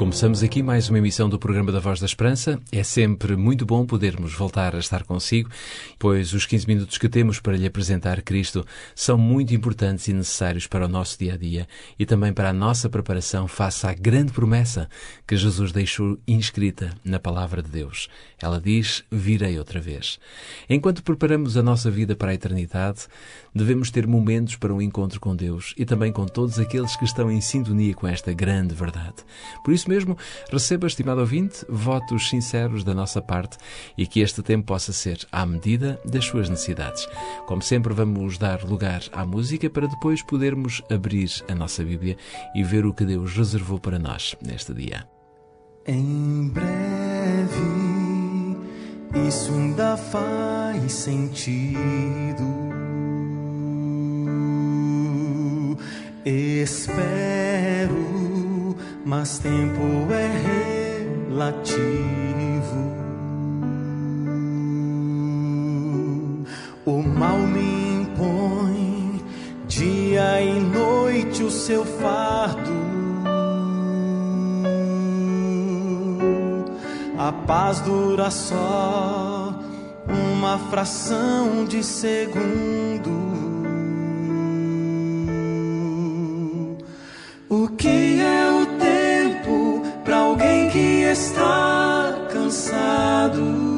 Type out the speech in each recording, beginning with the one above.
Começamos aqui mais uma emissão do programa da Voz da Esperança. É sempre muito bom podermos voltar a estar consigo, pois os 15 minutos que temos para lhe apresentar Cristo são muito importantes e necessários para o nosso dia a dia e também para a nossa preparação face à grande promessa que Jesus deixou inscrita na palavra de Deus. Ela diz: Virei outra vez. Enquanto preparamos a nossa vida para a eternidade, devemos ter momentos para um encontro com Deus e também com todos aqueles que estão em sintonia com esta grande verdade. Por isso mesmo, receba, estimado ouvinte, votos sinceros da nossa parte e que este tempo possa ser à medida das suas necessidades. Como sempre, vamos dar lugar à música para depois podermos abrir a nossa Bíblia e ver o que Deus reservou para nós neste dia. Em breve, isso ainda faz sentido. Mas tempo é relativo. O mal me impõe dia e noite o seu fardo. A paz dura só uma fração de segundo. Está cansado?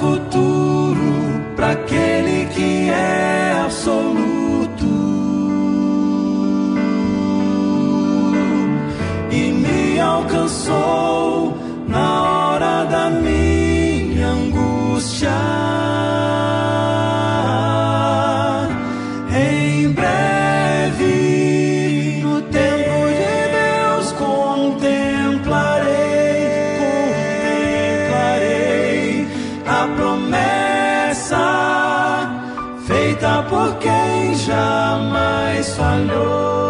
Futuro para aquele que é absoluto? e me alcançou salió.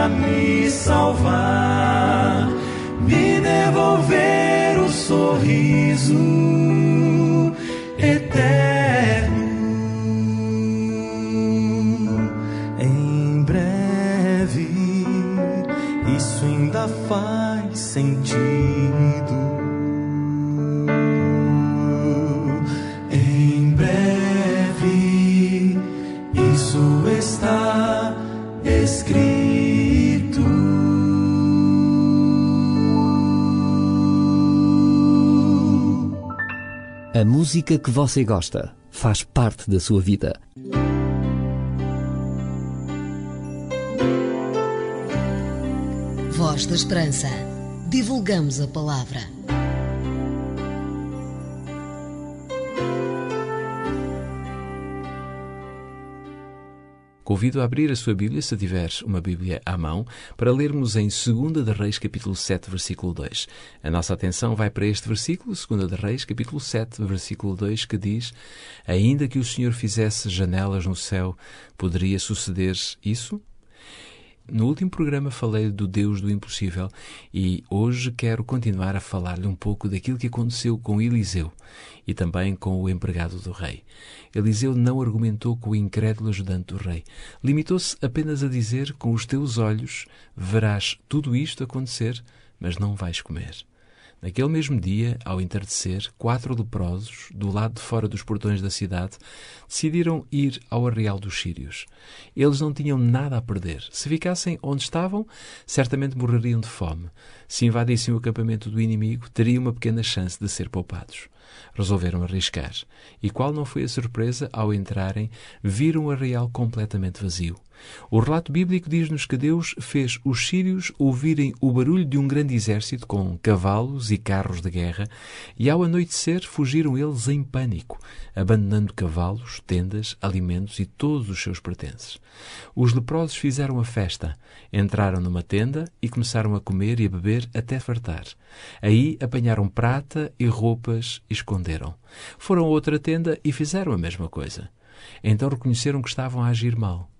para me salvar, me devolver o sorriso eterno. Em breve, isso ainda faz sentido. A música que você gosta faz parte da sua vida. Voz da Esperança. Divulgamos a palavra. Convido a abrir a sua Bíblia, se tiver uma Bíblia à mão, para lermos em 2 de Reis, capítulo 7, versículo 2. A nossa atenção vai para este versículo, 2 de Reis, capítulo 7, versículo 2, que diz: Ainda que o Senhor fizesse janelas no céu, poderia suceder isso? No último programa falei do Deus do impossível e hoje quero continuar a falar-lhe um pouco daquilo que aconteceu com Eliseu e também com o empregado do rei. Eliseu não argumentou com o incrédulo ajudante do rei. Limitou-se apenas a dizer: Com os teus olhos verás tudo isto acontecer, mas não vais comer. Naquele mesmo dia, ao entardecer, quatro leprosos, do lado de fora dos portões da cidade, decidiram ir ao arreal dos sírios. Eles não tinham nada a perder. Se ficassem onde estavam, certamente morreriam de fome. Se invadissem o acampamento do inimigo, teriam uma pequena chance de ser poupados. Resolveram arriscar. E qual não foi a surpresa ao entrarem, viram arraial completamente vazio. O relato bíblico diz-nos que Deus fez os sírios ouvirem o barulho de um grande exército com cavalos e carros de guerra, e ao anoitecer fugiram eles em pânico, abandonando cavalos, tendas, alimentos e todos os seus pertences. Os leprosos fizeram a festa, entraram numa tenda e começaram a comer e a beber até fartar. Aí apanharam prata e roupas e esconderam. Foram a outra tenda e fizeram a mesma coisa. Então reconheceram que estavam a agir mal.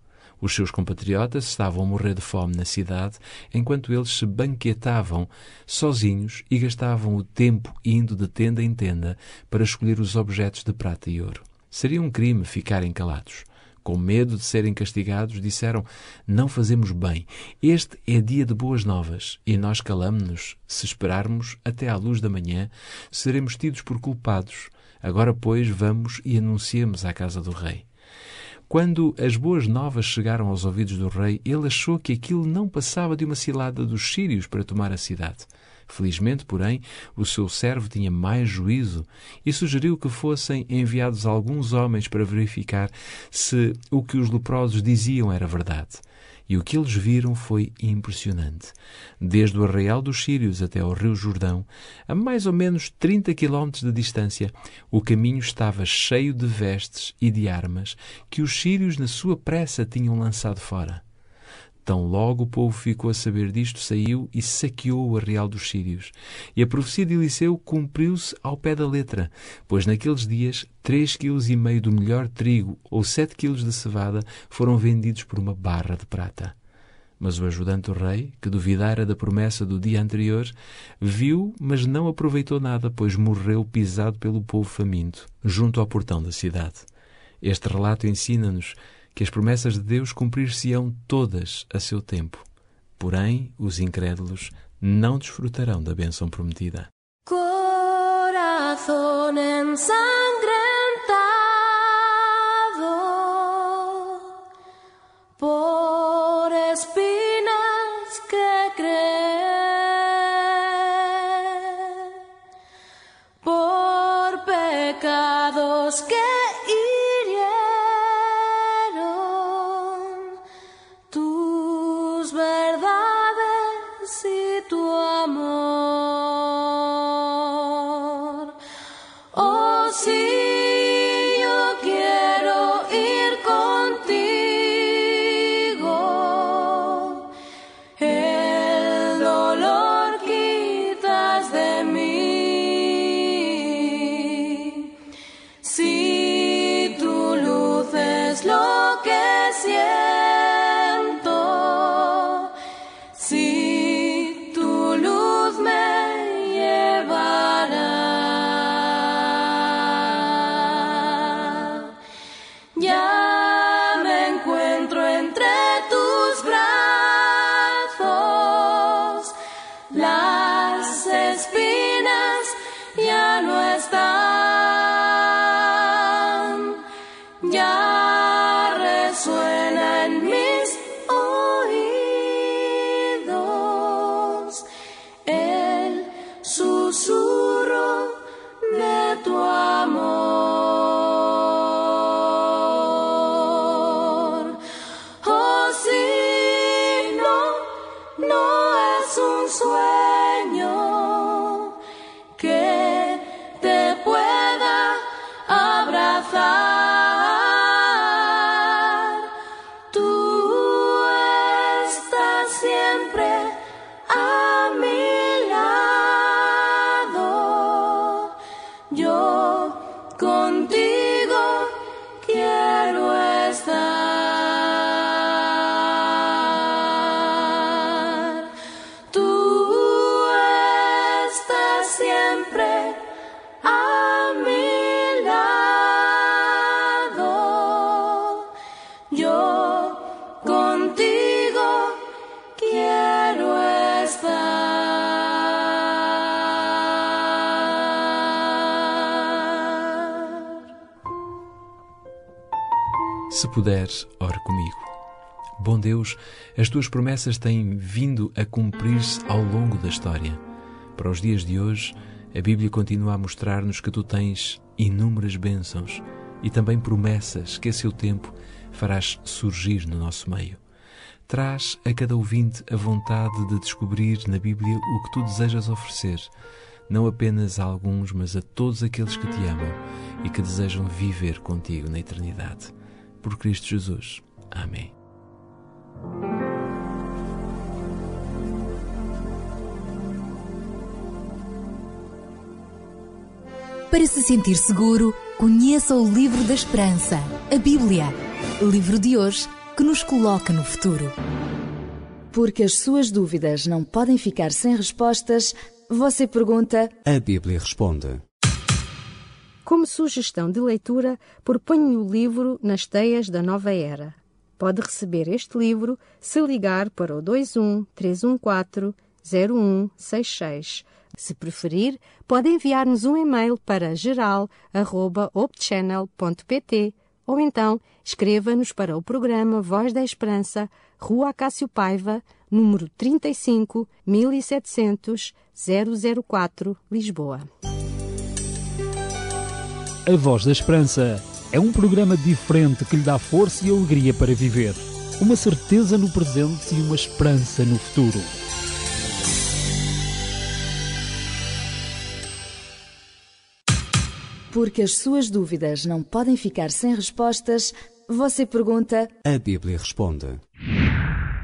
Os seus compatriotas estavam a morrer de fome na cidade, enquanto eles se banquetavam sozinhos e gastavam o tempo indo de tenda em tenda para escolher os objetos de prata e ouro. Seria um crime ficarem calados. Com medo de serem castigados, disseram: Não fazemos bem. Este é dia de boas novas e nós calamos-nos. Se esperarmos até à luz da manhã, seremos tidos por culpados. Agora, pois, vamos e anunciemos à casa do rei. Quando as boas novas chegaram aos ouvidos do rei, ele achou que aquilo não passava de uma cilada dos sírios para tomar a cidade. Felizmente, porém, o seu servo tinha mais juízo e sugeriu que fossem enviados alguns homens para verificar se o que os leprosos diziam era verdade. E o que eles viram foi impressionante. Desde o arraial dos Sírios até ao rio Jordão, a mais ou menos 30 quilómetros de distância, o caminho estava cheio de vestes e de armas que os sírios, na sua pressa, tinham lançado fora. Tão logo o povo ficou a saber disto, saiu e saqueou o arreal dos sírios. E a profecia de Eliseu cumpriu-se ao pé da letra, pois naqueles dias três quilos e meio do melhor trigo ou sete quilos de cevada foram vendidos por uma barra de prata. Mas o ajudante do rei, que duvidara da promessa do dia anterior, viu, mas não aproveitou nada, pois morreu pisado pelo povo faminto, junto ao portão da cidade. Este relato ensina-nos que as promessas de Deus cumprir-se-ão todas a seu tempo. Porém, os incrédulos não desfrutarão da bênção prometida. Corazón ensangrentado por espinas Yeah. yo contigo. Se puderes, ore comigo. Bom Deus, as tuas promessas têm vindo a cumprir-se ao longo da história. Para os dias de hoje, a Bíblia continua a mostrar-nos que tu tens inúmeras bênçãos e também promessas que a seu tempo farás surgir no nosso meio. Traz a cada ouvinte a vontade de descobrir na Bíblia o que tu desejas oferecer, não apenas a alguns, mas a todos aqueles que te amam e que desejam viver contigo na eternidade. Por Cristo Jesus. Amém. Para se sentir seguro, conheça o Livro da Esperança, a Bíblia. Livro de hoje que nos coloca no futuro. Porque as suas dúvidas não podem ficar sem respostas, você pergunta. A Bíblia responde. Como sugestão de leitura, proponho o livro Nas Teias da Nova Era. Pode receber este livro se ligar para o 21 314 0166. Se preferir, pode enviar-nos um e-mail para geral.opchannel.pt ou então escreva-nos para o programa Voz da Esperança, Rua Cássio Paiva, número 35 1700 004, Lisboa. A Voz da Esperança é um programa diferente que lhe dá força e alegria para viver. Uma certeza no presente e uma esperança no futuro. Porque as suas dúvidas não podem ficar sem respostas, você pergunta. A Bíblia responde.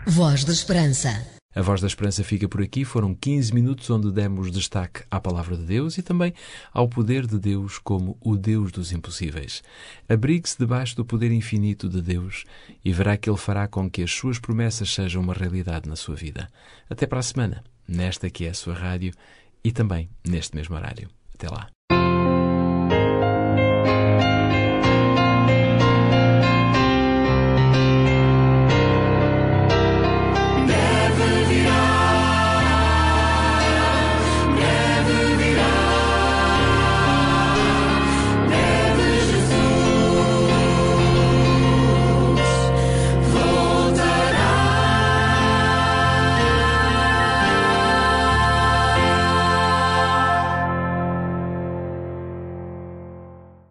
Voz da Esperança. A Voz da Esperança fica por aqui. Foram 15 minutos onde demos destaque à Palavra de Deus e também ao poder de Deus como o Deus dos impossíveis. Abrigue-se debaixo do poder infinito de Deus e verá que Ele fará com que as suas promessas sejam uma realidade na sua vida. Até para a semana, nesta que é a sua rádio e também neste mesmo horário. Até lá.